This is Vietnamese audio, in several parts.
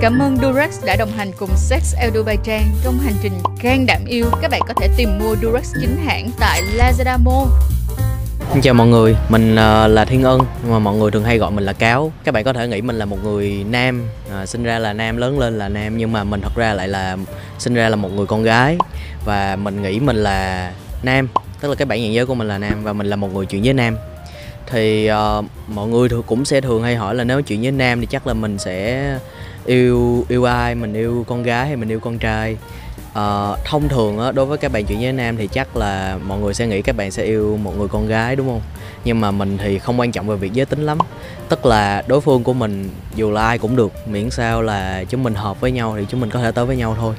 Cảm ơn Durex đã đồng hành cùng Sex Azerbaijan trong hành trình gan đảm yêu. Các bạn có thể tìm mua Durex chính hãng tại Lazada Mall. Xin chào mọi người, mình ờ, là Thiên Ân mà mọi người thường hay gọi mình là Cáo. Các bạn có thể nghĩ mình là một người nam, ờ, sinh ra là nam, lớn lên là nam nhưng mà mình thật ra lại là sinh ra là một người con gái và mình nghĩ mình là nam, tức là cái bản nhận giới của mình là nam và mình là một người chuyện với nam. Thì uh, mọi người cũng sẽ thường hay hỏi là nếu chuyện với nam thì chắc là mình sẽ yêu yêu ai, mình yêu con gái hay mình yêu con trai. À, thông thường á, đối với các bạn chuyển giới nam thì chắc là mọi người sẽ nghĩ các bạn sẽ yêu một người con gái đúng không? Nhưng mà mình thì không quan trọng về việc giới tính lắm. Tức là đối phương của mình dù là ai cũng được miễn sao là chúng mình hợp với nhau thì chúng mình có thể tới với nhau thôi.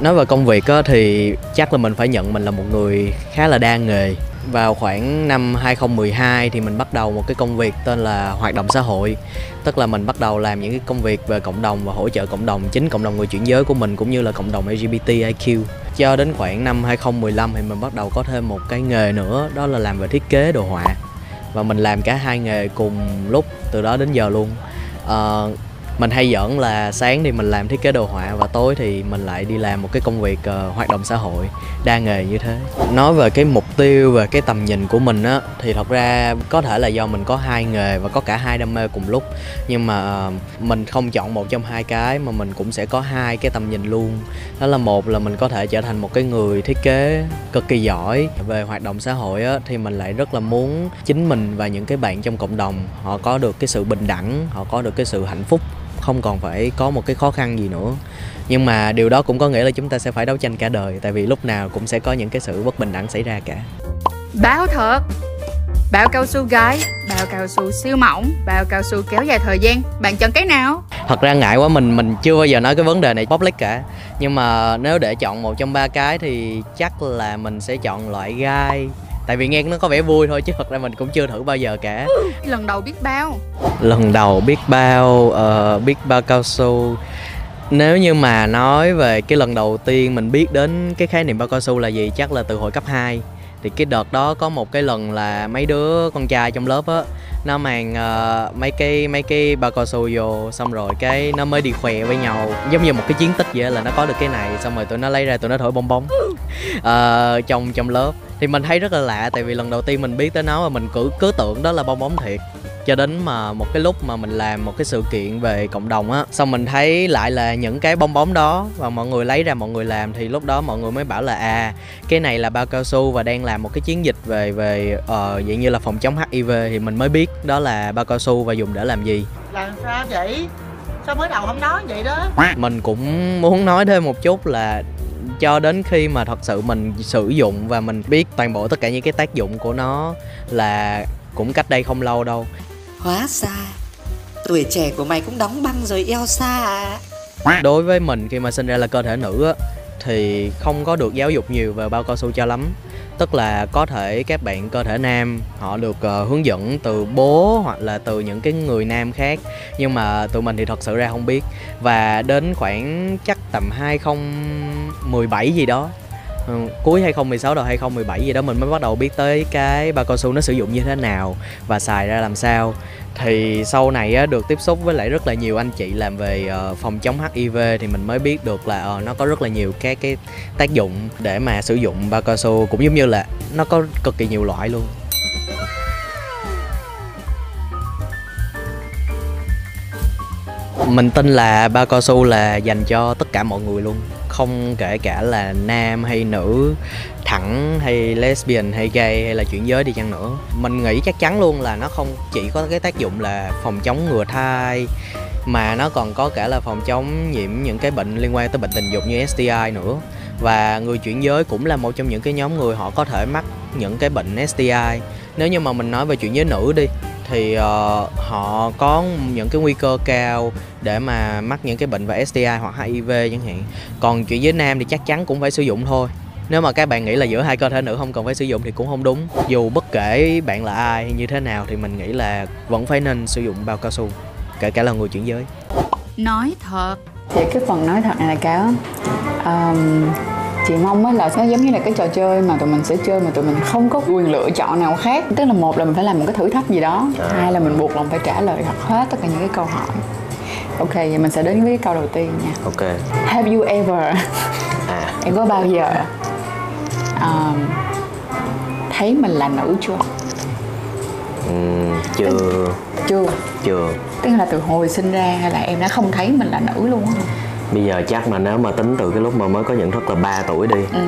Nói về công việc á, thì chắc là mình phải nhận mình là một người khá là đa nghề vào khoảng năm 2012 thì mình bắt đầu một cái công việc tên là hoạt động xã hội. Tức là mình bắt đầu làm những cái công việc về cộng đồng và hỗ trợ cộng đồng chính cộng đồng người chuyển giới của mình cũng như là cộng đồng LGBTIQ cho đến khoảng năm 2015 thì mình bắt đầu có thêm một cái nghề nữa đó là làm về thiết kế đồ họa. Và mình làm cả hai nghề cùng lúc từ đó đến giờ luôn. Uh, mình hay giỡn là sáng thì mình làm thiết kế đồ họa và tối thì mình lại đi làm một cái công việc uh, hoạt động xã hội đa nghề như thế. Nói về cái mục tiêu về cái tầm nhìn của mình á thì thật ra có thể là do mình có hai nghề và có cả hai đam mê cùng lúc. Nhưng mà uh, mình không chọn một trong hai cái mà mình cũng sẽ có hai cái tầm nhìn luôn. Đó là một là mình có thể trở thành một cái người thiết kế cực kỳ giỏi về hoạt động xã hội á thì mình lại rất là muốn chính mình và những cái bạn trong cộng đồng họ có được cái sự bình đẳng họ có được cái sự hạnh phúc không còn phải có một cái khó khăn gì nữa. Nhưng mà điều đó cũng có nghĩa là chúng ta sẽ phải đấu tranh cả đời tại vì lúc nào cũng sẽ có những cái sự bất bình đẳng xảy ra cả. Báo thật bao cao su gái bao cao su siêu mỏng bao cao su kéo dài thời gian. Bạn chọn cái nào? Thật ra ngại quá mình mình chưa bao giờ nói cái vấn đề này public cả. Nhưng mà nếu để chọn một trong ba cái thì chắc là mình sẽ chọn loại gai tại vì nghe nó có vẻ vui thôi chứ thật ra mình cũng chưa thử bao giờ cả. Lần đầu biết bao. Lần đầu biết bao uh, biết bao cao su. Nếu như mà nói về cái lần đầu tiên mình biết đến cái khái niệm bao cao su là gì chắc là từ hồi cấp 2 thì cái đợt đó có một cái lần là mấy đứa con trai trong lớp á nó mang uh, mấy cái mấy cái bao cao su vô xong rồi cái nó mới đi khỏe với nhau. Giống như một cái chiến tích vậy là nó có được cái này xong rồi tụi nó lấy ra tụi nó thổi bong bóng. Uh, trong trong lớp thì mình thấy rất là lạ tại vì lần đầu tiên mình biết tới nó và mình cứ cứ tưởng đó là bong bóng thiệt. Cho đến mà một cái lúc mà mình làm một cái sự kiện về cộng đồng á xong mình thấy lại là những cái bong bóng đó và mọi người lấy ra mọi người làm thì lúc đó mọi người mới bảo là à cái này là bao cao su và đang làm một cái chiến dịch về về uh, dạng như là phòng chống hiv thì mình mới biết đó là bao cao su và dùng để làm gì. Làm sao vậy? Sao mới đầu không nói vậy đó? Mình cũng muốn nói thêm một chút là cho đến khi mà thật sự mình sử dụng và mình biết toàn bộ tất cả những cái tác dụng của nó là cũng cách đây không lâu đâu. Hóa ra Tuổi trẻ của mày cũng đóng băng rồi eo xa à Đối với mình khi mà sinh ra là cơ thể nữ á Thì không có được giáo dục nhiều về bao cao su cho lắm Tức là có thể các bạn cơ thể nam họ được uh, hướng dẫn từ bố hoặc là từ những cái người nam khác. Nhưng mà tụi mình thì thật sự ra không biết. Và đến khoảng chắc tầm 2017 gì đó Ừ, cuối 2016 đầu 2017 gì đó mình mới bắt đầu biết tới cái bao cao su nó sử dụng như thế nào và xài ra làm sao. Thì sau này á, được tiếp xúc với lại rất là nhiều anh chị làm về uh, phòng chống HIV thì mình mới biết được là uh, nó có rất là nhiều cái cái tác dụng để mà sử dụng bao cao su cũng giống như là nó có cực kỳ nhiều loại luôn. Mình tin là bao cao su là dành cho tất cả mọi người luôn không kể cả là nam hay nữ, thẳng hay lesbian hay gay hay là chuyển giới đi chăng nữa. Mình nghĩ chắc chắn luôn là nó không chỉ có cái tác dụng là phòng chống ngừa thai, mà nó còn có cả là phòng chống nhiễm những cái bệnh liên quan tới bệnh tình dục như STI nữa. Và người chuyển giới cũng là một trong những cái nhóm người họ có thể mắc những cái bệnh STI nếu như mà mình nói về chuyển giới nữ đi thì uh, họ có những cái nguy cơ cao để mà mắc những cái bệnh về STI hoặc HIV chẳng hạn. Còn chuyện với nam thì chắc chắn cũng phải sử dụng thôi. Nếu mà các bạn nghĩ là giữa hai cơ thể nữ không cần phải sử dụng thì cũng không đúng. Dù bất kể bạn là ai hay như thế nào thì mình nghĩ là vẫn phải nên sử dụng bao cao su kể cả là người chuyển giới. Nói thật. Thì cái phần nói thật này là cáo um, chị mong á là nó giống như là cái trò chơi mà tụi mình sẽ chơi mà tụi mình không có quyền lựa chọn nào khác. Tức là một là mình phải làm một cái thử thách gì đó À. hai là mình buộc lòng phải trả lời hết tất cả những cái câu hỏi. Ok vậy mình sẽ đến với cái câu đầu tiên nha. Ok. Have you ever? À. Em có bao giờ um, thấy mình là nữ chưa? Ừm, chưa. Chưa. Chưa. Tức là từ hồi sinh ra hay là em đã không thấy mình là nữ luôn á bây giờ chắc mà nếu mà tính từ cái lúc mà mới có nhận thức là 3 tuổi đi ừ.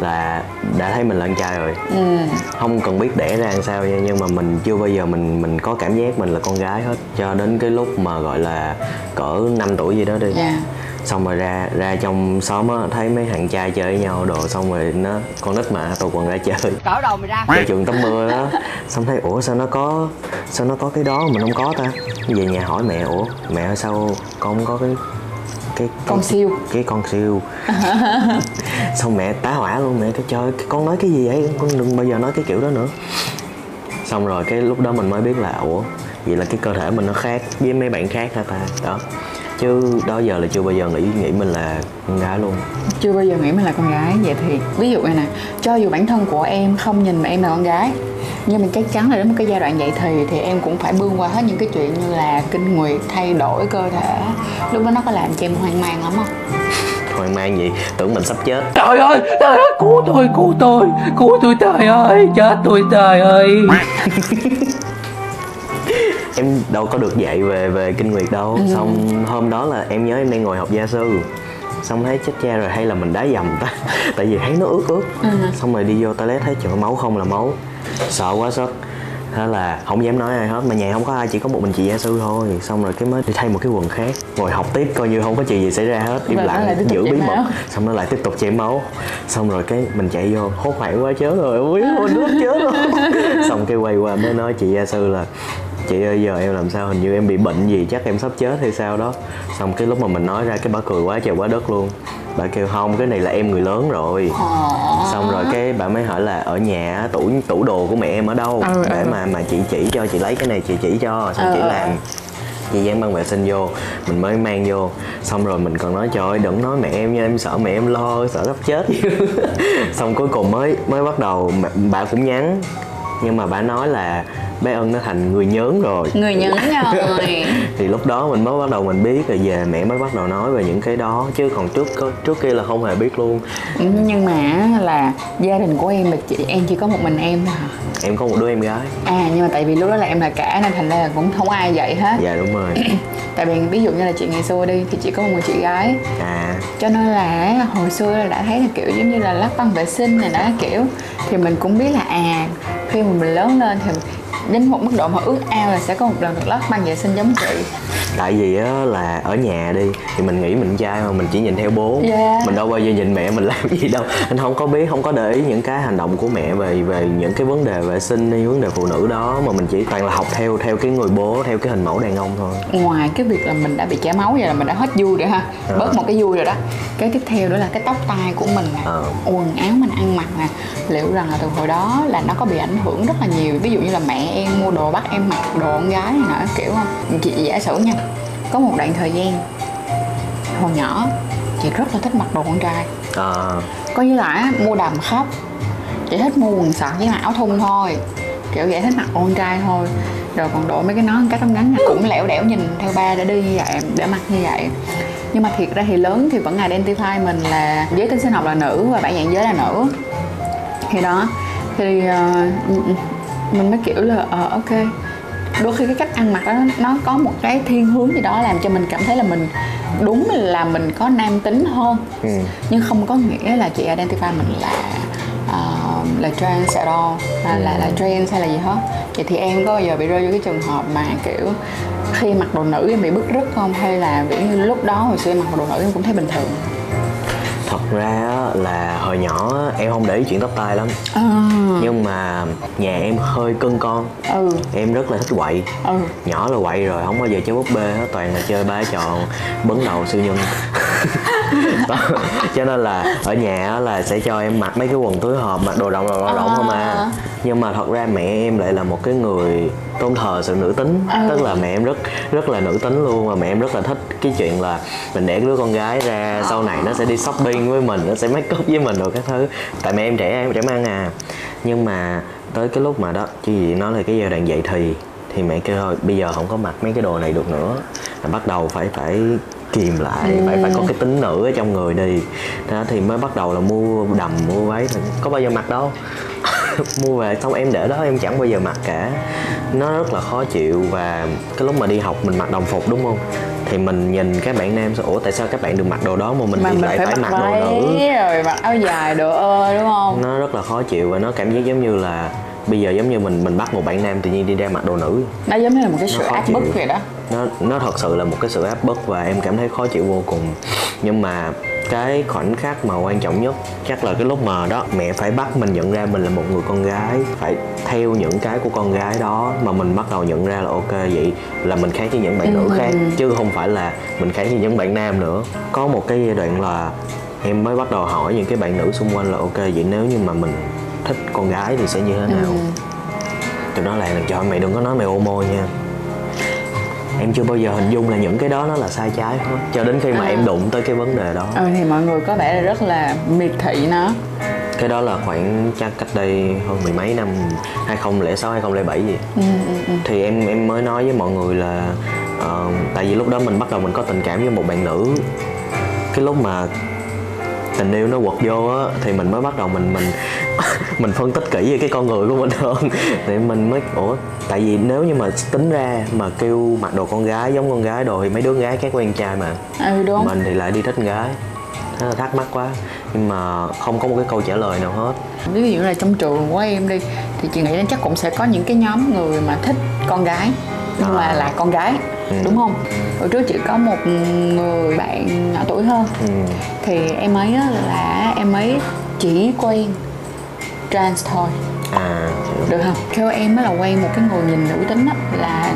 là đã thấy mình là con trai rồi. Ừ. Không cần biết đẻ ra làm sao nha nhưng mà mình chưa bao giờ mình mình có cảm giác mình là con gái hết. Cho đến cái lúc mà gọi là cỡ 5 tuổi gì đó đi. Dạ. Xong rồi ra ra trong xóm á thấy mấy thằng trai chơi với nhau đồ xong rồi nó con nít mà tụi còn ra chơi. Cỡ đầu mày ra. Chơi trường tắm mưa đó xong thấy ủa sao nó có sao nó có cái đó mình không có ta? Về nhà hỏi mẹ ủa mẹ ơi sao con không có cái cái con cái, siêu. cái con siêu. Xong mẹ tá hỏa luôn mẹ cái cái con nói cái gì vậy? Con đừng bao giờ nói cái kiểu đó nữa. Xong rồi cái lúc đó mình mới biết là ủa vậy là cái cơ thể mình nó khác với mấy bạn khác hả ta? Đó. Chứ đó giờ là chưa bao giờ nghĩ nghĩ mình là con gái luôn. Chưa bao giờ nghĩ mình là con gái. Vậy thì ví dụ này nè cho dù bản thân của em không nhìn mà em là con gái nhưng mà chắc chắn là đến một cái giai đoạn dậy thì thì em cũng phải bươn qua hết những cái chuyện như là kinh nguyệt thay đổi cơ thể. Lúc đó nó có làm cho em hoang mang lắm không? Hoang mang gì? Tưởng mình sắp chết. Trời ơi, trời ơi, cứu tôi, cứu tôi, cứu tôi trời ơi, chết tôi trời ơi. em đâu có được dạy về về kinh nguyệt đâu. Ừ. xong hôm đó là em nhớ em đang ngồi học gia sư xong thấy chết cha rồi hay là mình đá dầm ta. Tại vì thấy nó ướt ướt. Ừ. xong rồi đi vô toilet thấy trời máu không là máu. Sợ quá sức thế là không dám nói ai hết mà nhà không có ai chỉ có một mình chị gia sư thôi. Xong rồi cái mới đi thay một cái quần khác ngồi học tiếp coi như không có chuyện gì xảy ra hết. Im Và lặng giữ bí mật. xong nó lại tiếp tục chảy máu. Xong rồi cái mình chạy vô hốt hoảng quá chết rồi ui mình nước chết rồi. Xong cái quay qua mới nói chị gia sư là chị ơi giờ em làm sao? Hình như em bị bệnh gì chắc em sắp chết hay sao đó. Xong cái lúc mà mình nói ra cái bà cười quá trời quá đất luôn. Bà kêu không cái này là em người lớn rồi. Xong rồi cái bà mới hỏi là ở nhà tủ tủ đồ của mẹ em ở đâu? Ừ, để ừ. mà mà chị chỉ cho chị lấy cái này chị chỉ cho. Xong Ừ, chị ừ, làm chị dán băng vệ sinh vô mình mới mang vô. Xong rồi mình còn nói trời ơi đừng nói mẹ em nha em sợ mẹ em lo sợ sắp chết. Xong cuối cùng mới mới bắt đầu bà cũng nhắn nhưng mà bà nói là bé ân nó thành người nhớn rồi. Người nhấn rồi. Thì lúc đó mình mới bắt đầu mình biết rồi về mẹ mới bắt đầu nói về những cái đó. Chứ còn trước trước kia là không hề biết luôn. Nhưng mà là gia đình của em là chị em chỉ có một mình em thôi. Hả em có một đứa em gái. À nhưng mà tại vì lúc đó là em là cả nên thành ra là cũng không ai dạy hết. Dạ đúng rồi. Tại vì ví dụ như là chị ngày xưa đi thì chỉ có một người chị gái. À. Cho nên là hồi xưa là đã thấy là kiểu giống như là lắp băng vệ sinh này đó kiểu. Thì mình cũng biết là à khi mà mình lớn lên thì đến một mức độ mà ước ao là sẽ có một lần được lót băng vệ sinh giống chị tại vì á là ở nhà đi thì mình nghĩ mình trai mà mình chỉ nhìn theo bố. Dạ. mình đâu bao giờ nhìn mẹ mình làm gì đâu. Anh không có biết không có để ý những cái hành động của mẹ về về những cái vấn đề vệ sinh hay vấn đề phụ nữ đó mà mình chỉ toàn là học theo theo cái người bố theo cái hình mẫu đàn ông thôi. Ngoài cái việc là mình đã bị chảy máu vậy là mình đã hết vui rồi ha. Ờ. bớt một cái vui rồi đó. Cái tiếp theo đó là cái tóc tai của mình nè. Ờ. quần áo mình ăn mặc nè. Liệu rằng là từ hồi đó là nó có bị ảnh hưởng rất là nhiều? Ví dụ như là mẹ em mua đồ bắt em mặc đồ con gái nọ kiểu không? Chị giả sử nha có một đoạn thời gian hồi nhỏ chị rất là thích mặc đồ con trai. À, có như là mua đầm khóc. Chỉ thích mua quần sọt với áo thun thôi. Kiểu vậy thích mặc con trai thôi. Rồi còn đội mấy cái nón cái tóc ngắn cũng lẻo đẻo nhìn theo ba để đi như vậy để mặc như vậy. Nhưng mà thiệt ra thì lớn thì vẫn identify mình là giới tính sinh học là nữ và bản dạng giới là nữ. Thì đó thì ờ, mình mới kiểu là ờ ok đôi khi cái cách ăn mặc đó nó có một cái thiên hướng gì đó làm cho mình cảm thấy là mình đúng là mình có nam tính hơn. Ừ. nhưng không có nghĩa là chị identify mình là uh, là trans at all hay là là trans hay là gì hết. Vậy thì em có bao giờ bị rơi vô cái trường hợp mà kiểu khi mặc đồ nữ em bị bức rứt không? Hay là kiểu như lúc đó hồi xưa em mặc đồ nữ em cũng thấy bình thường ra là hồi nhỏ em không để ý chuyện tóc tai lắm. À, nhưng mà nhà em hơi cưng con. Ừ. Em rất là thích quậy. Ừ. Nhỏ là quậy rồi không bao giờ chơi búp bê hết toàn là chơi ba trò bấn đầu siêu nhân cho nên là ở nhà á là sẽ cho em mặc mấy cái quần túi hộp mặc đồ rộng đồ rộng, rộng không à. Nhưng mà thật ra mẹ em lại là một cái người tôn thờ sự nữ tính. Tức là mẹ em rất rất là nữ tính luôn và mẹ em rất là thích cái chuyện là mình đẻ đứa con gái ra sau này nó sẽ đi shopping với mình nó sẽ make up với mình rồi các thứ. Tại mẹ em trẻ em trẻ mang à. Nhưng mà tới cái lúc mà đó chứ gì nói là cái giai đoạn dậy thì thì mẹ kêu thôi bây giờ không có mặc mấy cái đồ này được nữa. Là bắt đầu phải phải kìm lại phải phải có cái tính nữ ở trong người đi. Đó thì mới bắt đầu là mua đầm mua váy. Có bao giờ mặc đâu. Mua về xong em để đó em chẳng bao giờ mặc cả. Nó rất là khó chịu và cái lúc mà đi học mình mặc đồng phục đúng không? Thì mình nhìn các bạn nam sao ủa tại sao các bạn được mặc đồ đó mà mình mà thì mình lại phải phải mặc mặc đồ nữ? rồi mặc áo dài đồ ơ đúng không? Nó rất là khó chịu và nó cảm giác giống như là bây giờ giống như mình mình bắt một bạn nam tự nhiên đi ra mặc đồ nữ. Nó giống như là một cái sự áp bức vậy đó nó nó thật sự là một cái sự áp bức và em cảm thấy khó chịu vô cùng. Nhưng mà cái khoảnh khắc mà quan trọng nhất chắc là cái lúc mà đó mẹ phải bắt mình nhận ra mình là một người con gái phải theo những cái của con gái đó mà mình bắt đầu nhận ra là ok vậy là mình khác với những bạn nữ khác chứ không phải là mình khác với những bạn nam nữa. Có một cái giai đoạn là em mới bắt đầu hỏi những cái bạn nữ xung quanh là ok vậy nếu như mà mình thích con gái thì sẽ như thế nào? Tụi nó lại là cho mày đừng có nói mày homo nha em chưa bao giờ hình dung là những cái đó nó là sai trái hết. Cho đến khi mà em đụng tới cái vấn đề đó. Ừ, thì mọi người có vẻ là rất là miệt thị nó. Cái đó là khoảng chắc cách đây hơn mười mấy năm 2006 2007 gì. Thì em em mới nói với mọi người là ờ, tại vì lúc đó mình bắt đầu mình có tình cảm với một bạn nữ. Cái lúc mà tình yêu nó quật vô á thì mình mới bắt đầu mình mình mình phân tích kỹ về cái con người của mình hơn. Thì mình mới ủa tại vì nếu như mà tính ra mà kêu mặc đồ con gái giống con gái đồ thì mấy đứa gái khác quen trai mà. Ừ đúng. Mình thì lại đi thích con gái. Thế là thắc mắc quá. Nhưng mà không có một cái câu trả lời nào hết. Ví dụ là trong trường của em đi thì chị nghĩ là chắc cũng sẽ có những cái nhóm người mà thích con gái nhưng mà À. là con gái Ừ. đúng không? Hồi trước chị có một người bạn nhỏ tuổi hơn ừ. thì em ấy là em ấy chỉ quen trans thôi. À hiểu. được không? Theo em là quen một cái người nhìn nữ tính á là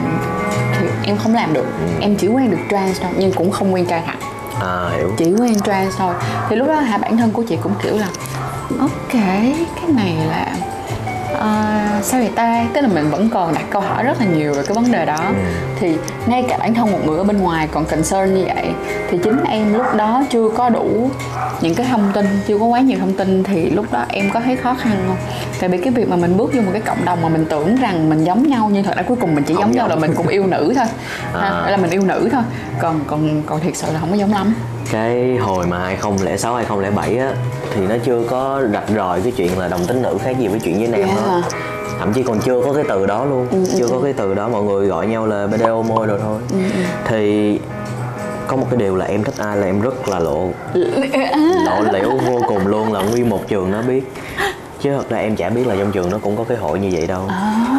thì em không làm được. Em chỉ quen được trans thôi nhưng cũng không quen trai thẳng. À hiểu. Chỉ quen trans thôi. Thì lúc đó hả bản thân của chị cũng kiểu là ok cái này là ờ, sao vậy ta? Tức là mình vẫn còn đặt câu hỏi rất là nhiều về cái vấn đề đó. Thì ngay cả bản thân một người ở bên ngoài còn concern như vậy. Thì chính em lúc đó chưa có đủ những cái thông tin chưa có quá nhiều thông tin thì lúc đó em có thấy khó khăn không? Tại vì cái việc mà mình bước vô một cái cộng đồng mà mình tưởng rằng mình giống nhau nhưng thật ra cuối cùng mình chỉ Không giống nhau là mình cũng yêu nữ thôi. Ha, À. là mình yêu nữ thôi. Còn còn còn thiệt sự là không có giống lắm. Cái hồi mà 2006 2007 á thì nó chưa có rạch ròi cái chuyện là đồng tính nữ khác gì với chuyện với nam Yeah. hết thậm chí còn chưa có cái từ đó luôn. Chưa có cái từ đó mọi người gọi nhau là BDO môi rồi thôi. Thì có một cái điều là em thích ai là em rất là lộ. Lộ liễu vô cùng luôn là nguyên một trường nó biết. Chứ thật ra em chả biết là trong trường nó cũng có cái hội như vậy đâu.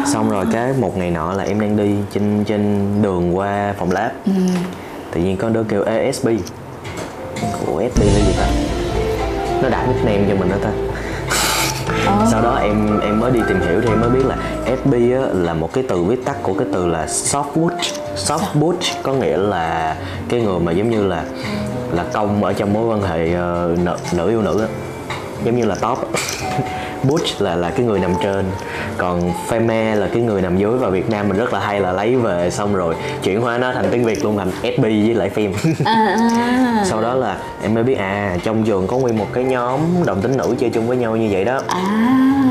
Xong rồi cái một ngày nọ là em đang đi trên trên đường qua phòng lab. Tự nhiên có đứa kêu ASB ủa SB là gì ta? Nó đặt nickname cho mình đó ta sau đó em em mới đi tìm hiểu thì em mới biết là SB á, là một cái từ viết tắt của cái từ là soft butch soft butch có nghĩa là cái người mà giống như là là công ở trong mối quan hệ ờ, uh, nữ, nữ yêu nữ á. Giống như là top. butch là là cái người nằm trên. Còn feme là cái người nằm dưới và Việt Nam mình rất là hay là lấy về xong rồi chuyển hóa nó thành tiếng Việt luôn thành SB với lại phim. Sau đó là em mới biết à trong trường có nguyên một cái nhóm đồng tính nữ chơi chung với nhau như vậy đó.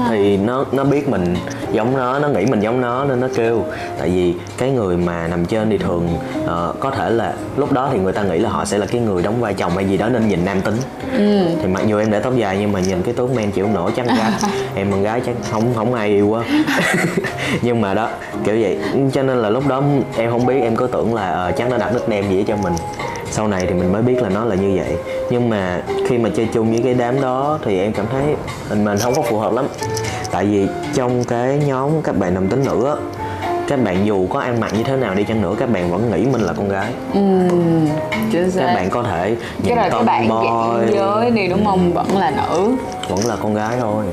Thì nó nó biết mình giống nó nó nghĩ mình giống nó nên nó kêu. Tại vì cái người mà nằm trên thì thường ờ, có thể là lúc đó thì người ta nghĩ là họ sẽ là cái người đóng vai chồng hay gì đó nên nhìn nam tính. Thì mặc dù em để tóc dài nhưng mà nhìn cái tướng men chịu nổi chắc gái em con gái chắc không không ai yêu quá. Nhưng mà đó kiểu vậy. Cho nên là lúc đó em không biết em có tưởng là ờ, chắc nó đặt nickname gì cho mình. Sau này thì mình mới biết là nó là như vậy. Nhưng mà khi mà chơi chung với cái đám đó thì em cảm thấy mình mình không có phù hợp lắm. Tại vì trong cái nhóm các bạn nam tính nữ á các bạn dù có ăn mặc như thế nào đi chăng nữa các bạn vẫn nghĩ mình là con gái. Xác. Các bạn có thể cái nhìn là cái bạn dạng giới đi đúng không? Vẫn là nữ vẫn là con gái thôi.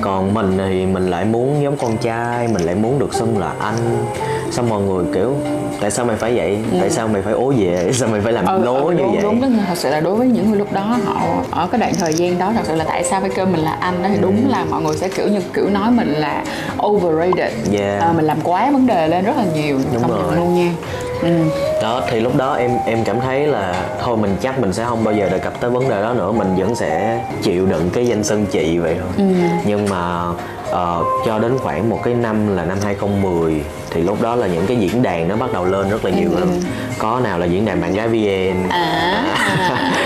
Còn mình thì mình lại muốn giống con trai mình lại muốn được xưng là anh. Xong mọi người kiểu tại sao mày phải vậy? Tại sao mày phải ố về? Tại sao mày phải làm ừ, lố ừ, như đúng, vậy? đúng đúng. Thật sự là đối với những người lúc đó họ ở cái đoạn thời gian đó thật sự là tại sao phải kêu mình là anh đó thì đúng là mọi người sẽ kiểu như kiểu nói mình là overrated. Yeah. à, mình làm quá vấn đề lên rất là nhiều Đúng công nhận rồi. luôn nha ừ. đó thì lúc đó em em cảm thấy là thôi mình chắc mình sẽ không bao giờ đề cập tới vấn đề đó nữa mình vẫn sẽ chịu đựng cái danh xưng chị vậy thôi. Nhưng mà ờ, cho đến khoảng một cái năm là năm 2010 thì lúc đó là những cái diễn đàn nó bắt đầu lên rất là nhiều lắm có nào là diễn đàn bạn gái vn à,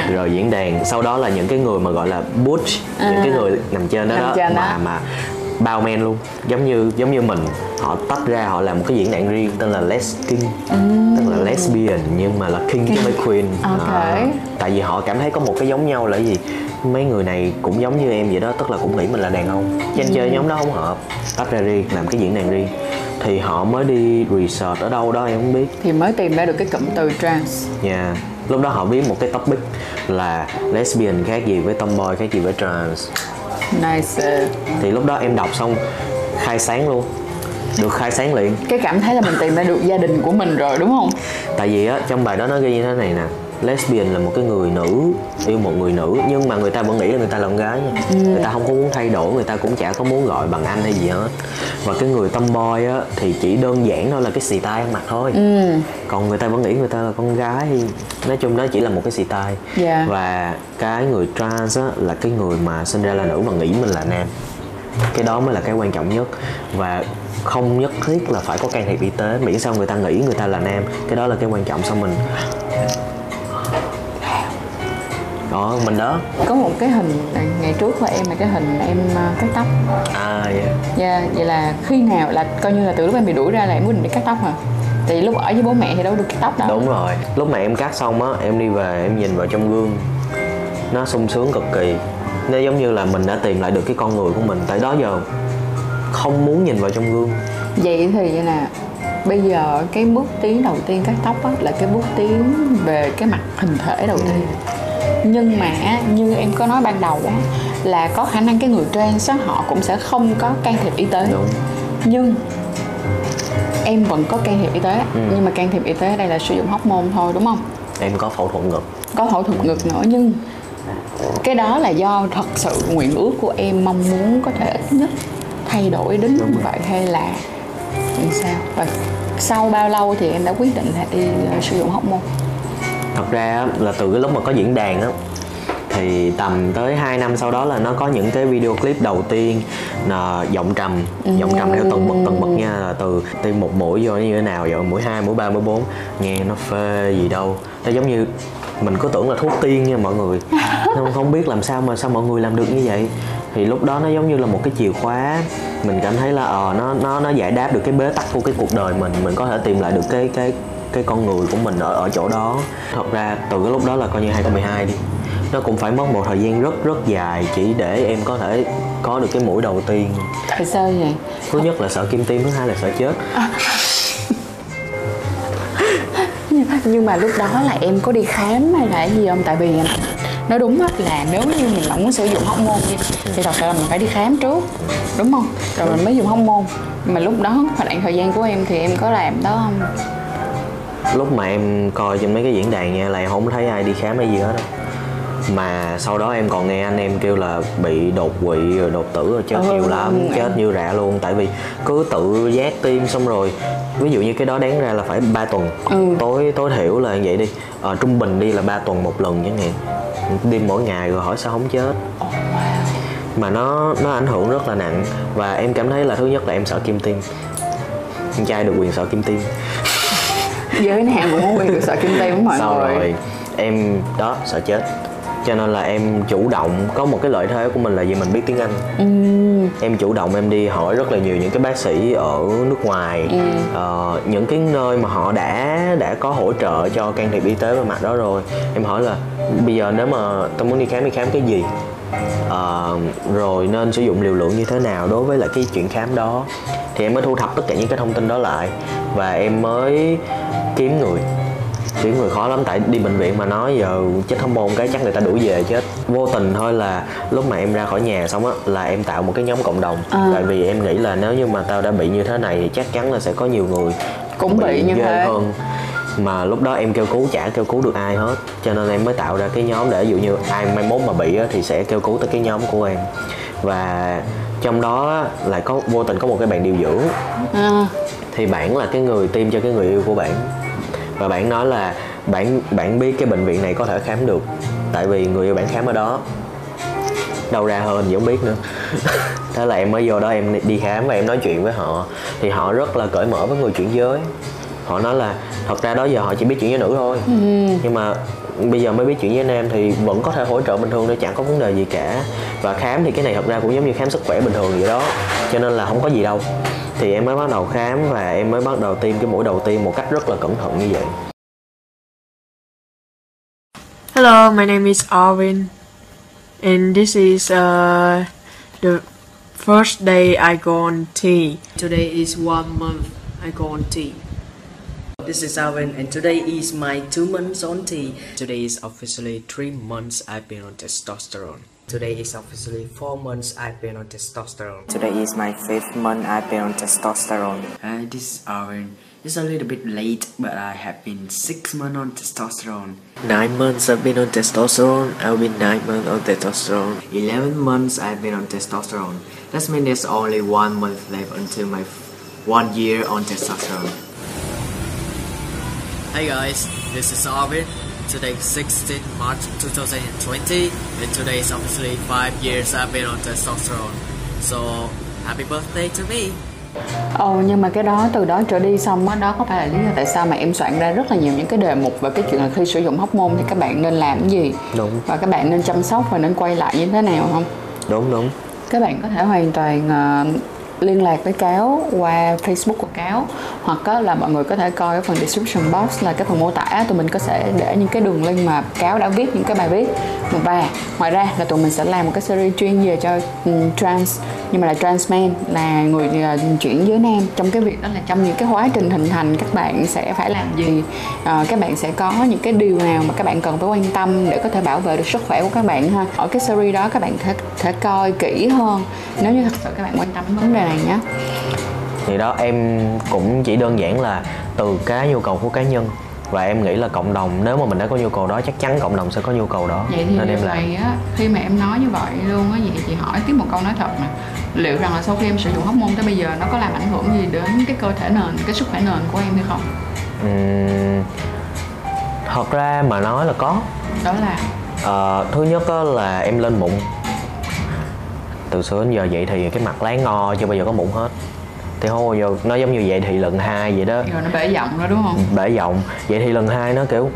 rồi diễn đàn sau đó là những cái người mà gọi là butch những cái người nằm trên đó, Nằm đó trên đó. mà mà bao men luôn. Giống như giống như mình họ tách ra họ làm một cái diễn đàn riêng tên là les king. Tức là lesbian nhưng mà là king không phải queen. Ok. À, tại vì họ cảm thấy có một cái giống nhau là gì? Mấy người này cũng giống như em vậy đó tức là cũng nghĩ mình là đàn ông. Cho nên chơi nhóm đó không hợp. Tách ra riêng làm cái diễn đàn riêng. Thì họ mới đi research ở đâu đó em không biết. Thì mới tìm ra được cái cụm từ trans. Nha Lúc đó họ viết một cái topic là lesbian khác gì với tomboy khác gì với trans nice. Thì lúc đó em đọc xong khai sáng luôn. Được khai sáng liền. Cái cảm thấy là mình tìm ra được gia đình của mình rồi đúng không? Tại vì á trong bài đó nó ghi như thế này nè Lesbian là một cái người nữ Yêu một người nữ Nhưng mà người ta vẫn nghĩ là người ta là con gái nha. Người ta không có muốn thay đổi Người ta cũng chả có muốn gọi bằng anh hay gì hết. Và cái người tomboy á Thì chỉ đơn giản thôi là cái xì tai ăn mặc thôi Còn người ta vẫn nghĩ người ta là con gái. Nói chung đó chỉ là một cái xì tai. Dạ. Và cái người trans á Là cái người mà sinh ra là nữ mà nghĩ mình là nam. Cái đó mới là cái quan trọng nhất. Và không nhất thiết là phải có can thiệp y tế miễn sao người ta nghĩ người ta là nam. Cái đó là cái quan trọng sau mình đó mình đó. Có một cái hình ngày trước của em là cái hình em uh, cắt tóc. À yeah. dạ vậy là khi nào là coi như là từ lúc em bị đuổi ra là em quyết định đi cắt tóc hả? Vì lúc ở với bố mẹ thì đâu được cắt tóc đâu. Đúng rồi. Lúc mà em cắt xong á em đi về em nhìn vào trong gương. Nó sung sướng cực kỳ. Nó giống như là mình đã tìm lại được cái con người của mình tại đó giờ. Không muốn nhìn vào trong gương. Vậy thì vậy là bây giờ cái bước tiến đầu tiên cắt tóc á, là cái bước tiến về cái mặt hình thể đầu tiên nhưng mà như em có nói ban đầu á, là có khả năng cái người trans á, họ cũng sẽ không có can thiệp y tế. Đúng. Nhưng em vẫn có can thiệp y tế nhưng mà can thiệp y tế ở đây là sử dụng hóc môn thôi đúng không? Em có phẫu thuật ngực. Có phẫu thuật ngực nữa nhưng cái đó là do thật sự nguyện ước của em mong muốn có thể ít nhất thay đổi đến như vậy hay là làm sao. Và sau bao lâu thì em đã quyết định là đi ờ, sử dụng hóc môn thật ra là từ cái lúc mà có diễn đàn á thì tầm tới 2 năm sau đó là nó có những cái video clip đầu tiên là giọng trầm giọng trầm theo từng bậc từng bậc nha là từ tiêm một mũi vô như thế nào rồi mũi 2, mũi 3, mũi 4 nghe nó phê gì đâu. Nó giống như mình cứ tưởng là thuốc tiên nha mọi người. Không, không biết làm sao mà sao mọi người làm được như vậy. Thì lúc đó nó giống như là một cái chìa khóa mình cảm thấy là ờ nó nó nó giải đáp được cái bế tắc của cái cuộc đời mình. Mình có thể tìm lại được cái cái cái con người của mình ở ở chỗ đó. Thật ra từ cái lúc đó là coi như 2012 đi. Nó cũng phải mất một thời gian rất rất dài chỉ để em có thể có được cái mũi đầu tiên. Tại sao vậy? Thứ nhất là sợ kim tiêm thứ hai là sợ chết. Nhưng, nhưng mà lúc đó là em có đi khám hay là gì không? Tại vì nói đúng á là nếu như mình mà muốn sử dụng hóc môn thì thật sự là mình phải đi khám trước đúng không? Rồi mình mới dùng hóc môn mà lúc đó khoảng thời gian của em thì em có làm đó không lúc mà em coi trên mấy cái diễn đàn nha là em không thấy ai đi khám hay gì hết đâu mà sau đó em còn nghe anh em kêu là bị đột quỵ rồi đột tử rồi chết Ừ, nhiều lắm ừ. chết như rạ luôn. Tại vì cứ tự giác tim xong rồi ví dụ như cái đó đáng ra là phải 3 tuần. Ừ. tối tối thiểu là như vậy đi. Ờ, trung bình đi là 3 tuần một lần chẳng hạn. Đi mỗi ngày rồi hỏi sao không chết. Mà nó nó ảnh hưởng rất là nặng. Và em cảm thấy là thứ nhất là em sợ kim tiêm con trai được quyền sợ kim tiêm giới hạn cũng có quyền được sợ kim tiêm của mọi sau người. rồi em đó sợ chết. Cho nên là em chủ động có một cái lợi thế của mình là vì mình biết tiếng anh. Em chủ động em đi hỏi rất là nhiều những cái bác sĩ ở nước ngoài. Ờ, những cái nơi mà họ đã đã có hỗ trợ cho can thiệp y tế về mặt đó rồi. Em hỏi là bây giờ nếu mà tôi muốn đi khám đi khám cái gì? Ờ, rồi nên sử dụng liều lượng như thế nào đối với lại cái chuyện khám đó. Thì em mới thu thập tất cả những cái thông tin đó lại. Và em mới kiếm người. Tuyển người khó lắm tại đi bệnh viện mà nói giờ chết hormone cái chắc người ta đuổi về chết. Vô tình thôi là lúc mà em ra khỏi nhà xong á là em tạo một cái nhóm cộng đồng. À. tại vì em nghĩ là nếu như mà tao đã bị như thế này thì chắc chắn là sẽ có nhiều người Cũng bị như ghê thế. hơn. Mà lúc đó em kêu cứu chả kêu cứu được ai hết cho nên em mới tạo ra cái nhóm để ví dụ như ai mai mốt mà bị á, thì sẽ kêu cứu tới cái nhóm của em. Và trong đó lại có vô tình có một cái bạn điều dưỡng. À, thì bạn là cái người tiêm cho cái người yêu của bạn và bạn nói là bạn bạn biết cái bệnh viện này có thể khám được. Tại vì người yêu bạn khám ở đó. Đâu ra hơn gì không biết nữa. Thế là em mới vô đó em đi khám và em nói chuyện với họ. Thì họ rất là cởi mở với người chuyển giới. Họ nói là thật ra đó giờ họ chỉ biết chuyển giới nữ thôi. Nhưng mà bây giờ mới biết chuyện với anh em thì vẫn có thể hỗ trợ bình thường để chẳng có vấn đề gì cả và khám thì cái này thật ra cũng giống như khám sức khỏe bình thường vậy đó cho nên là không có gì đâu thì em mới bắt đầu khám và em mới bắt đầu tiêm cái mũi đầu tiên một cách rất là cẩn thận như vậy Hello, my name is Arvin, and this is uh, the first day I go on tea. Today is one month I go on tea. This is Alvin, and today is my two months on tea. Today is officially three months I've been on testosterone. Today is officially four months I've been on testosterone. Today is my fifth month I've been on testosterone. Hi, this is Alvin. It's a little bit late, but I have been six months on testosterone. Nine months I've been on testosterone. I've been nine months on testosterone. Eleven months I've been on testosterone. That means there's only one month left until my one year on testosterone. Hey guys, this is Arvin. Today is 16 March 2020, and today is obviously five years I've been on testosterone. So happy birthday to me! Ồ nhưng mà cái đó từ đó trở đi xong á đó có phải là lý do tại sao mà em soạn ra rất là nhiều những cái đề mục về cái chuyện là khi sử dụng hormone thì các bạn nên làm cái gì Đúng. và các bạn nên chăm sóc và nên quay lại như thế nào không? đúng đúng Các bạn có thể hoàn toàn ờ, liên lạc với cáo qua Facebook của cáo hoặc á, là mọi người có thể coi cái phần description box là cái phần mô tả tụi mình có sẽ để những cái đường link mà cáo đã viết những cái bài viết. Và ngoài ra là tụi mình sẽ làm một cái series chuyên về cho um, trans nhưng mà là trans man là người à, chuyển giới nam. Trong cái việc đó là trong những cái quá trình hình thành các bạn sẽ phải làm gì? Ờ, các bạn sẽ có những cái điều nào mà các bạn cần phải quan tâm để có thể bảo vệ được sức khỏe của các bạn ha? Ở cái series đó các bạn thể, thể coi kỹ hơn. Nếu như thật sự các bạn quan tâm đến vấn đề này nhé thì đó em cũng chỉ đơn giản là từ cái nhu cầu của cá nhân và em nghĩ là cộng đồng nếu mà mình đã có nhu cầu đó chắc chắn cộng đồng sẽ có nhu cầu đó. Vậy thì nên em làm. này á khi mà em nói như vậy luôn á vậy chị hỏi tiếp một câu nói thật nè. Liệu rằng là sau khi em sử dụng hormone tới bây giờ nó có làm ảnh hưởng gì đến cái cơ thể nền cái sức khỏe nền của em hay không? Ừm, thật ra mà nói là có. Đó là? Ờ, thứ nhất á là em lên mụn từ xưa đến giờ vậy thì cái mặt láng ngo chưa bao giờ có mụn hết thì bao giờ nó giống như vậy thì lần hai vậy đó. Rồi nó bể giọng rồi đúng không? Bể giọng. Vậy thì lần hai nó kiểu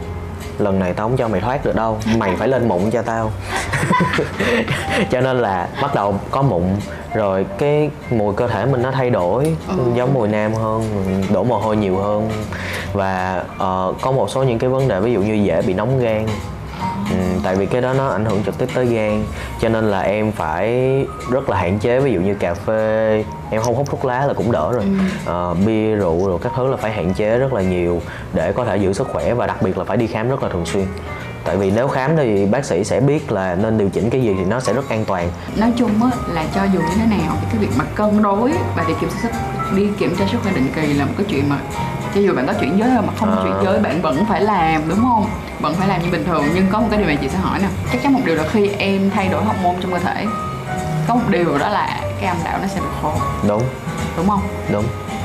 lần này tao không cho mày thoát được đâu mày phải lên mụn cho tao. Cho nên là bắt đầu có mụn rồi cái mùi cơ thể mình nó thay đổi giống mùi nam hơn đổ mồ hôi nhiều hơn. Và ờ, có một số những cái vấn đề ví dụ như dễ bị nóng gan Ừ, tại vì cái đó nó ảnh hưởng trực tiếp tới gan cho nên là em phải rất là hạn chế ví dụ như cà phê em không hút thuốc lá là cũng đỡ rồi. Ờ, bia rượu rồi các thứ là phải hạn chế rất là nhiều để có thể giữ sức khỏe và đặc biệt là phải đi khám rất là thường xuyên. Tại vì nếu khám thì bác sĩ sẽ biết là nên điều chỉnh cái gì thì nó sẽ rất an toàn. Nói chung á là cho dù như thế nào thì cái việc mà cân đối và đi kiểm tra sức đi kiểm tra sức khỏe định kỳ là một cái chuyện mà cho dù bạn có chuyển giới mà không À. chuyển giới bạn vẫn phải làm đúng không? Vẫn phải làm như bình thường. Nhưng có một cái điều này chị sẽ hỏi nè. Chắc chắn một điều là khi em thay đổi hormone trong cơ thể có một điều đó là cái âm đạo nó sẽ bị khô. Đúng. Đúng không? Đúng.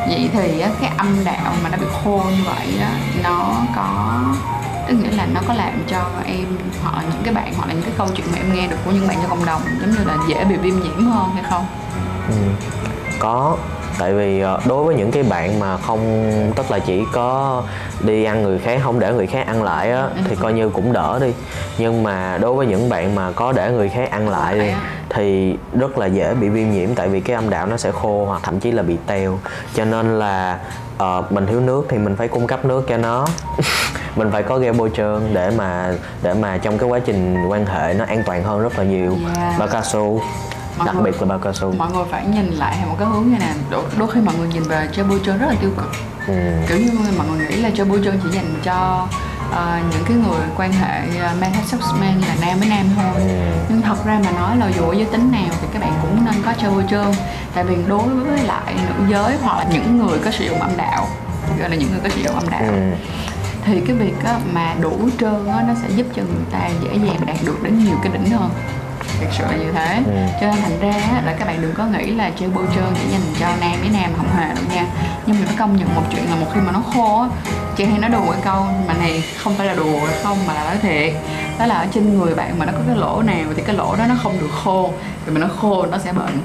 Vậy thì cái âm đạo mà nó bị khô như vậy á nó có tức nghĩa là nó có làm cho em hoặc là những cái bạn hoặc là những cái câu chuyện mà em nghe được của những bạn trong cộng đồng giống như là dễ bị viêm nhiễm hơn hay không? Ừ. có tại vì ờ, đối với những cái bạn mà không tức là chỉ có đi ăn người khác không để người khác ăn lại á thì coi như cũng đỡ đi. Nhưng mà đối với những bạn mà có để người khác ăn lại đi, thì rất là dễ bị viêm nhiễm tại vì cái âm đạo nó sẽ khô hoặc thậm chí là bị teo. Cho nên là ờ, mình thiếu nước thì mình phải cung cấp nước cho nó. Mình phải có gel bôi trơn để mà để mà trong cái quá trình quan hệ nó an toàn hơn rất là nhiều. Yeah. bao cao su Mọi đặc người- biệt là bao cao su. mọi người phải nhìn lại một cái hướng như này. Đôi, đôi khi mọi người nhìn về chơi bôi trơn rất là tiêu cực. Ừ. kiểu như mọi người nghĩ là chơi bôi trơn chỉ dành cho ờ, những cái người quan hệ uh, man sex man là nam với nam thôi. Nhưng thật ra mà nói là dù ở giới tính nào thì các bạn cũng nên có chơi bôi trơn tại vì đối với lại nữ giới hoặc là những người có sử dụng âm đạo gọi là những người có sử dụng âm đạo Ừ. thì cái việc á, mà đủ trơn á, nó sẽ giúp cho người ta dễ dàng đạt được đến nhiều cái đỉnh hơn thật sự là như thế. Ừ. cho nên thành ra là các bạn đừng có nghĩ là treo bôi trơn chỉ dành cho nam với nam không hề đâu nha. Nhưng mà phải công nhận một chuyện là một khi mà nó khô á chị hay nói đùa cái câu mà này không phải là đùa không mà là nói thiệt. Đó là ở trên người bạn mà nó có cái lỗ nào thì cái lỗ đó nó không được khô vì mà nó khô nó sẽ bệnh.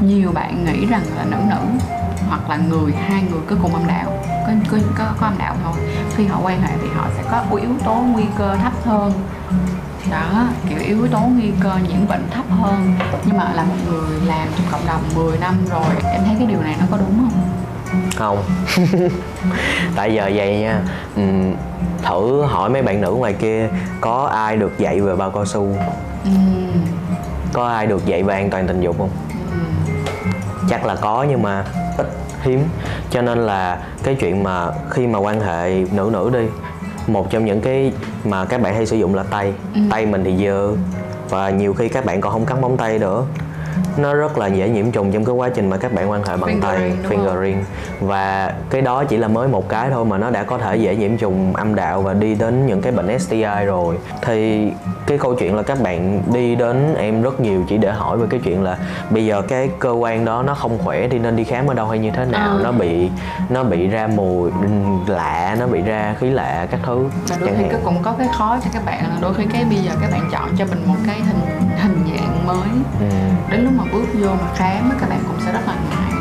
Nhiều bạn nghĩ rằng là nữ nữ hoặc là người hai người có cùng âm đạo có có có, có âm đạo thôi. Khi họ quan hệ thì họ sẽ có yếu tố nguy cơ thấp hơn đó kiểu yếu tố nguy cơ nhiễm bệnh thấp hơn. Nhưng mà là một người làm trong cộng đồng 10 năm rồi em thấy cái điều này nó có đúng không? Không. Tại giờ vậy nha thử hỏi mấy bạn nữ ngoài kia có ai được dạy về bao cao su? Ừm, có ai được dạy về an toàn tình dục không? Chắc là có nhưng mà ít hiếm. Cho nên là cái chuyện mà khi mà quan hệ nữ nữ đi một trong những cái mà các bạn hay sử dụng là tay. Tay mình thì dơ. Và nhiều khi các bạn còn không cắn móng tay nữa nó rất là dễ nhiễm trùng trong cái quá trình mà các bạn quan hệ bằng tay Fingering, và cái đó chỉ là mới một cái thôi mà nó đã có thể dễ nhiễm trùng âm đạo và đi đến những cái bệnh STI rồi. Thì cái câu chuyện là các bạn đi đến em rất nhiều chỉ để hỏi về cái chuyện là bây giờ cái cơ quan đó nó không khỏe thì nên đi khám ở đâu hay như thế nào? Ờ. nó bị nó bị ra mùi lạ nó bị ra khí lạ các thứ và đôi khi cũng có cái khó cho các bạn đôi khi cái bây giờ các bạn chọn cho mình một cái hình mới Ừ. đến lúc mà bước vô mà khám các bạn cũng sẽ rất là ngại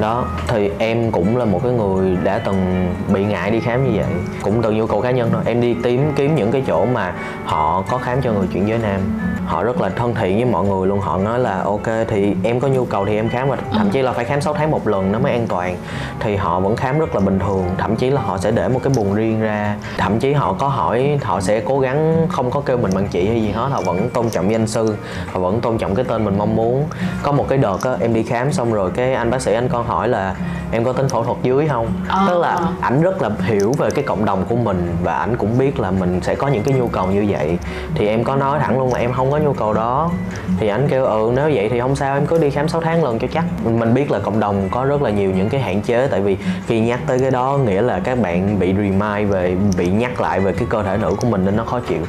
đó thì em cũng là một cái người đã từng bị ngại đi khám như vậy. Cũng từ nhu cầu cá nhân thôi. Em đi tìm kiếm những cái chỗ mà họ có khám cho người chuyển giới nam. Họ rất là thân thiện với mọi người luôn. Họ nói là ok thì em có nhu cầu thì em khám. Và thậm chí là phải khám 6 tháng một lần nó mới an toàn. Thì họ vẫn khám rất là bình thường. Thậm chí là họ sẽ để một cái buồng riêng ra. Thậm chí họ có hỏi họ sẽ cố gắng không có kêu mình bằng chị hay gì hết. Họ vẫn tôn trọng danh sư. Họ vẫn tôn trọng cái tên mình mong muốn. Có một cái đợt á em đi khám xong rồi cái anh bác sĩ anh con hỏi là em có tính phẫu thuật dưới không? Ờ. tức là ảnh rất là hiểu về cái cộng đồng của mình và ảnh cũng biết là mình sẽ có những cái nhu cầu như vậy. Thì em có nói thẳng luôn là em không có nhu cầu đó. Thì ảnh kêu ừ nếu vậy thì không sao em cứ đi khám 6 tháng lần cho chắc. Mình biết là cộng đồng có rất là nhiều những cái hạn chế tại vì khi nhắc tới cái đó nghĩa là các bạn bị remind về bị nhắc lại về cái cơ thể nữ của mình nên nó khó chịu.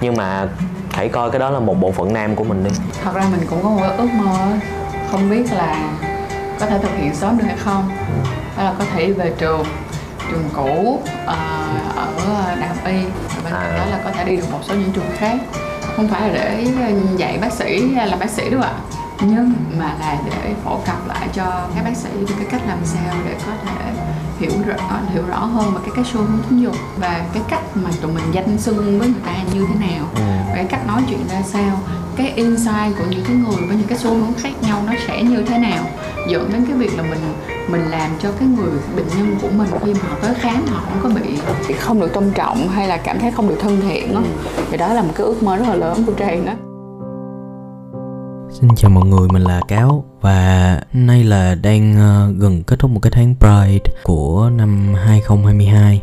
Nhưng mà hãy coi cái đó là một bộ phận nam của mình đi. Thật ra mình cũng có một ước mơ không biết là có thể thực hiện sớm được hay không? Đó là có thể về trường trường cũ ờ, ở đại học y và bên cạnh À. đó là có thể đi được một số những trường khác. Không phải là để dạy bác sĩ hay là bác sĩ đâu ạ. Nhưng mà là để phổ cập lại cho các bác sĩ về cái cách làm sao để có thể hiểu rõ hiểu rõ hơn về cái cái xu hướng tính dục và cái cách mà tụi mình danh xưng với người ta như thế nào. Và cái cách nói chuyện ra sao cái insight của những cái người với những cái xu hướng khác nhau nó sẽ như thế nào? Dẫn đến cái việc là mình mình làm cho cái người bệnh nhân của mình khi mà họ tới khám họ không có bị không được tôn trọng hay là cảm thấy không được thân thiện đó. thì đó là một cái ước mơ rất là lớn của Trang đó Xin chào mọi người, mình là Cáo và nay là đang ờ, gần kết thúc một cái tháng Pride của năm 2022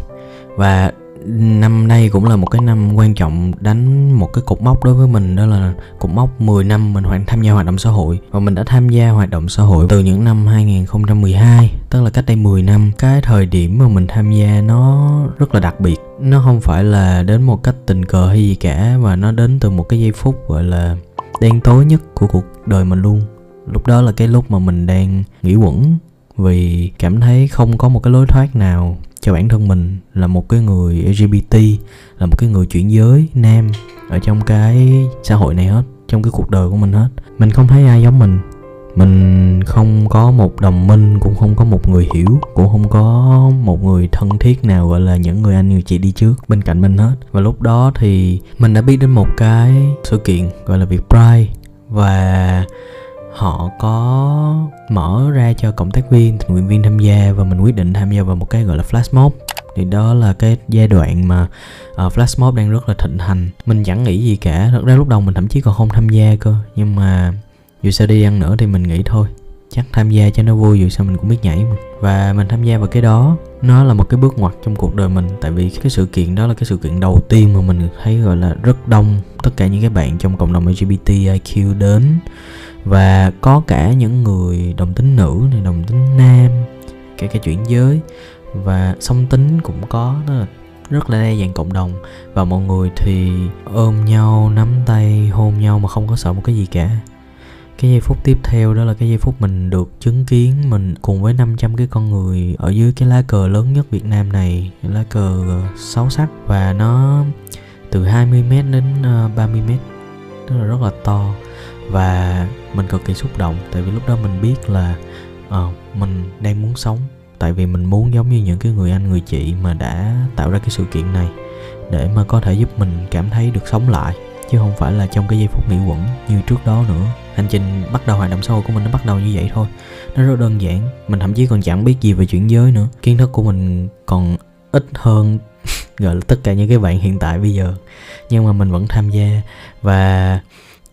và năm nay cũng là một cái năm quan trọng đánh một cái cột mốc đối với mình, đó là cột mốc 10 năm mình hoàn tham gia hoạt động xã hội. Và mình đã tham gia hoạt động xã hội từ những năm 2012 tức là cách đây 10 năm. Cái thời điểm mà mình tham gia nó rất là đặc biệt. Nó không phải là đến một cách tình cờ hay gì cả mà nó đến từ một cái giây phút gọi là đen tối nhất của cuộc đời mình luôn. Lúc đó là cái lúc mà mình đang nghĩ quẩn vì cảm thấy không có một cái lối thoát nào cho bản thân mình là một cái người lgbt là một cái người chuyển giới nam ở trong cái xã hội này hết, trong cái cuộc đời của mình hết. Mình không thấy ai giống mình. Mình không có một đồng minh, cũng không có một người hiểu, cũng không có một người thân thiết nào gọi là những người anh, người chị đi trước, bên cạnh mình hết. Và lúc đó thì mình đã biết đến một cái sự kiện gọi là việc pride. Và họ có mở ra cho cộng tác viên tình nguyện viên tham gia và mình quyết định tham gia vào một cái gọi là flash mob. Thì đó là cái giai đoạn mà uh, flash mob đang rất là thịnh hành. Mình chẳng nghĩ gì cả thật ra lúc đầu mình thậm chí còn không tham gia cơ nhưng mà dù sao đi ăn nữa thì mình nghĩ thôi chắc tham gia cho nó vui dù sao mình cũng biết nhảy mà. Và mình tham gia vào cái đó, nó là một cái bước ngoặt trong cuộc đời mình. Tại vì cái sự kiện đó là cái sự kiện đầu tiên mà mình thấy gọi là rất đông tất cả những cái bạn trong cộng đồng LGBTIQ đến. Và có cả những người đồng tính nữ này, đồng tính nam cả cái chuyển giới. Và song tính cũng có, đó là rất là đa dạng cộng đồng. Và mọi người thì ôm nhau, nắm tay, hôn nhau mà không có sợ một cái gì cả cái giây phút tiếp theo đó là cái giây phút mình được chứng kiến mình cùng với 500 cái con người ở dưới cái lá cờ lớn nhất Việt Nam này lá cờ sáu sắc. Và nó từ 20m đến ờ, 30m tức là rất là to. Và mình cực kỳ xúc động tại vì lúc đó mình biết là uh, mình đang muốn sống. Tại vì mình muốn giống như những cái người anh người chị mà đã tạo ra cái sự kiện này để mà có thể giúp mình cảm thấy được sống lại chứ không phải là trong cái giây phút nghỉ quẩn như trước đó nữa hành trình bắt đầu, hoạt động xã hội của mình nó bắt đầu như vậy thôi. Nó rất đơn giản, mình thậm chí còn chẳng biết gì về chuyển giới nữa. Kiến thức của mình còn ít hơn, gọi là tất cả những cái bạn hiện tại bây giờ. Nhưng mà mình vẫn tham gia và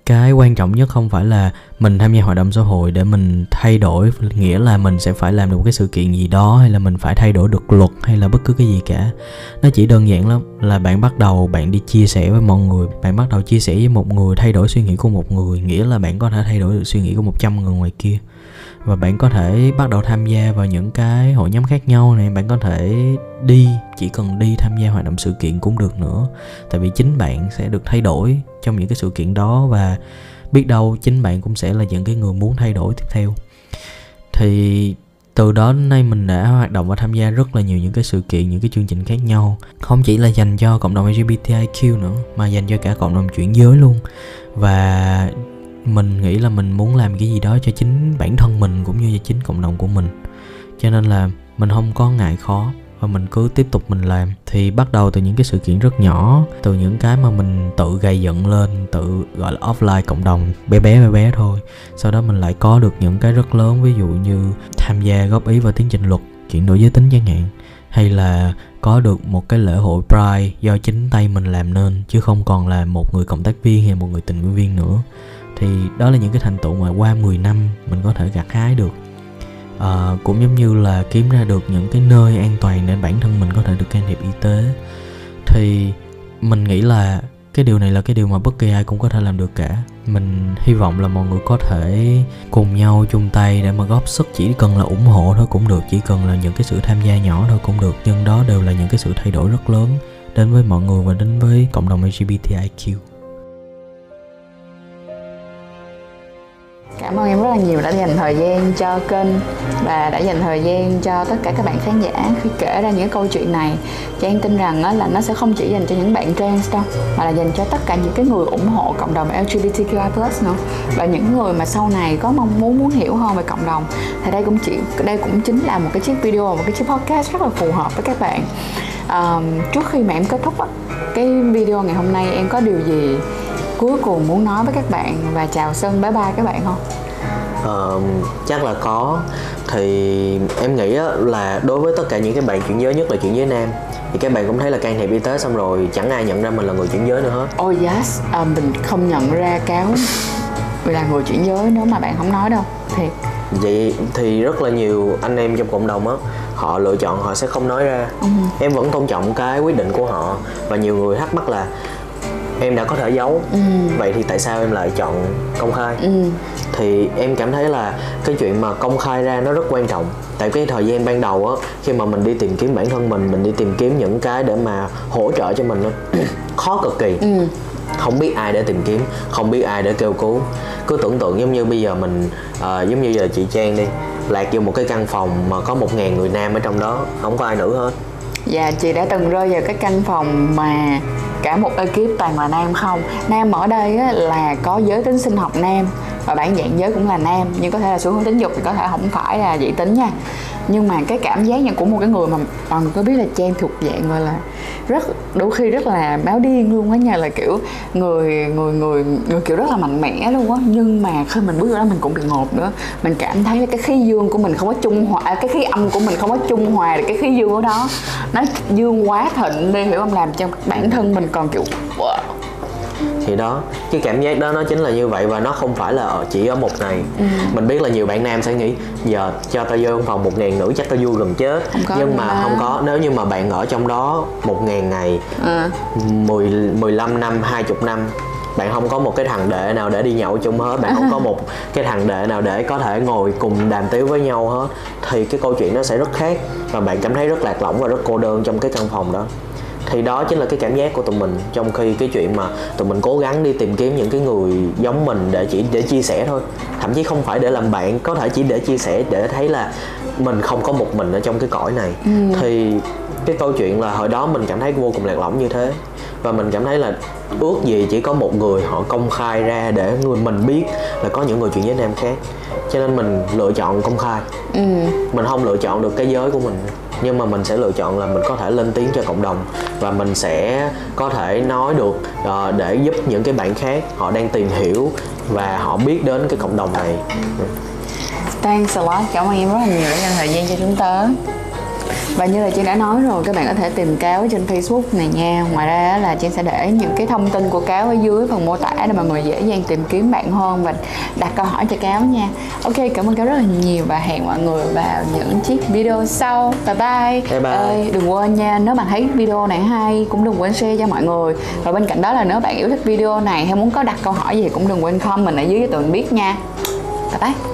cái quan trọng nhất không phải là mình tham gia hoạt động xã hội để mình thay đổi, nghĩa là mình sẽ phải làm được một cái sự kiện gì đó, hay là mình phải thay đổi được luật, hay là bất cứ cái gì cả. Nó chỉ đơn giản lắm, là bạn bắt đầu, bạn đi chia sẻ với mọi người, bạn bắt đầu chia sẻ với một người, thay đổi suy nghĩ của một người, nghĩa là bạn có thể thay đổi được suy nghĩ của 100 người ngoài kia và bạn có thể bắt đầu tham gia vào những cái hội nhóm khác nhau này. Bạn có thể đi, chỉ cần đi tham gia hoạt động sự kiện cũng được nữa. Tại vì chính bạn sẽ được thay đổi trong những cái sự kiện đó và biết đâu chính bạn cũng sẽ là những cái người muốn thay đổi tiếp theo. Thì từ đó đến nay mình đã hoạt động và tham gia rất là nhiều những cái sự kiện, những cái chương trình khác nhau. Không chỉ là dành cho cộng đồng LGBTIQ nữa, mà dành cho cả cộng đồng chuyển giới luôn. Và mình nghĩ là mình muốn làm cái gì đó cho chính bản thân mình cũng như cho chính cộng đồng của mình. Cho nên là mình không có ngại khó và mình cứ tiếp tục mình làm. Thì bắt đầu từ những cái sự kiện rất nhỏ, từ những cái mà mình tự gây dựng lên, tự gọi là offline cộng đồng, bé bé bé bé thôi. Sau đó mình lại có được những cái rất lớn, ví dụ như tham gia góp ý vào tiến trình luật chuyển đổi giới tính chẳng hạn. Hay là có được một cái lễ hội Pride do chính tay mình làm nên, chứ không còn là một người cộng tác viên hay một người tình nguyện viên nữa thì đó là những cái thành tựu mà qua 10 năm mình có thể gặt hái được. À, cũng giống như là kiếm ra được những cái nơi an toàn để bản thân mình có thể được can thiệp y tế. Thì mình nghĩ là cái điều này là cái điều mà bất kỳ ai cũng có thể làm được cả. Mình hy vọng là mọi người có thể cùng nhau chung tay để mà góp sức. Chỉ cần là ủng hộ thôi cũng được chỉ cần là những cái sự tham gia nhỏ thôi cũng được. Nhưng đó đều là những cái sự thay đổi rất lớn đến với mọi người và đến với cộng đồng LGBTIQ Cảm ơn em rất là nhiều đã dành thời gian cho kênh và đã dành thời gian cho tất cả các bạn khán giả khi kể ra những câu chuyện này. Trang tin rằng là nó sẽ không chỉ dành cho những bạn trans đâu, mà là dành cho tất cả những cái người ủng hộ cộng đồng LGBTQI+ nữa và những người mà sau này có mong muốn muốn hiểu hơn về cộng đồng. Thì đây cũng chỉ đây cũng chính là một cái chiếc video một cái chiếc podcast rất là phù hợp với các bạn. À, trước khi mà em kết thúc cái video ngày hôm nay em có điều gì cuối cùng muốn nói với các bạn và chào sân bye bye các bạn không? Uh, chắc là có. Thì em nghĩ là đối với tất cả những cái bạn chuyển giới nhất là chuyển giới nam thì các bạn cũng thấy là can thiệp y tế xong rồi chẳng ai nhận ra mình là người chuyển giới nữa hết. Oh yes. À, mình không nhận ra cáo là người chuyển giới nếu mà bạn không nói đâu. Thiệt. Vậy thì rất là nhiều anh em trong cộng đồng á họ lựa chọn họ sẽ không nói ra. Ừ. em vẫn tôn trọng cái quyết định của họ và nhiều người thắc mắc là em đã có thể giấu. Ừ. vậy thì tại sao em lại chọn công khai? Ừ. thì em cảm thấy là cái chuyện mà công khai ra nó rất quan trọng. Tại cái thời gian ban đầu á khi mà mình đi tìm kiếm bản thân mình mình đi tìm kiếm những cái để mà hỗ trợ cho mình khó cực kỳ. Ừ. Không biết ai để tìm kiếm không biết ai để kêu cứu. Cứ tưởng tượng giống như bây giờ mình uh, giống như giờ chị trang đi lạc vô một cái căn phòng mà có một ngàn người nam ở trong đó không có ai nữ hết. Dạ chị đã từng rơi vào cái căn phòng mà cả một ekip toàn là nam không? Nam ở đây là có giới tính sinh học nam và bản dạng giới cũng là nam nhưng có thể là xu hướng tính dục thì có thể không phải là dị tính nha. Nhưng mà cái cảm giác như của một cái người mà mọi người có biết là trang thuộc dạng gọi là rất đôi khi rất là báo điên luôn á nha là kiểu người người người người kiểu rất là mạnh mẽ luôn á. Nhưng mà khi mình bước vô đó mình cũng bị ngột nữa. Mình cảm thấy là cái khí dương của mình không có trung hòa à, cái khí âm của mình không có trung hòa được cái khí dương của đó. Nó dương quá thịnh đi hiểu không? Làm cho bản thân mình còn kiểu wow thì đó cái cảm giác đó nó chính là như vậy và nó không phải là ở chỉ ở một ngày Ừ. mình biết là nhiều bạn nam sẽ nghĩ giờ cho tao vô phòng một ngàn nữ chắc tao vui gần chết Không nhưng mà ba. không có nếu như mà bạn ở trong đó một ngàn ngày à. 10, 15 năm 20 năm bạn không có một cái thằng đệ nào để đi nhậu chung hết bạn không có một cái thằng đệ nào để có thể ngồi cùng đàm tiếu với nhau hết thì cái câu chuyện nó sẽ rất khác và bạn cảm thấy rất lạc lõng và rất cô đơn trong cái căn phòng đó thì đó chính là cái cảm giác của tụi mình trong khi cái chuyện mà tụi mình cố gắng đi tìm kiếm những cái người giống mình để chỉ để chia sẻ thôi. Thậm chí không phải để làm bạn có thể chỉ để chia sẻ để thấy là mình không có một mình ở trong cái cõi này. Ừ. thì cái câu chuyện là hồi đó mình cảm thấy vô cùng lạc lõng như thế. Và mình cảm thấy là ước gì chỉ có một người họ công khai ra để người mình biết là có những người chuyện với nam khác. Cho nên mình lựa chọn công khai. Ừ. mình không lựa chọn được cái giới của mình nhưng mà mình sẽ lựa chọn là mình có thể lên tiếng cho cộng đồng và mình sẽ có thể nói được uh, để giúp những cái bạn khác họ đang tìm hiểu và họ biết đến cái cộng đồng này. Thanks a lot, cảm ơn em rất là nhiều đã dành thời gian cho chúng tớ và như là Trang đã nói rồi, các bạn có thể tìm cáo trên Facebook này nha. Ngoài ra là Trang sẽ để những cái thông tin của cáo ở dưới phần mô tả để mọi người dễ dàng tìm kiếm bạn hơn và đặt câu hỏi cho cáo nha. Ok, cảm ơn cáo rất là nhiều và hẹn mọi người vào những chiếc video sau. Bye bye. Bye bye. Ê, Đừng quên nha, nếu bạn thấy video này hay cũng đừng quên share cho mọi người. Và bên cạnh đó là nếu bạn yêu thích video này hay muốn có đặt câu hỏi gì cũng đừng quên comment ở dưới cho tụi mình biết nha. Bye bye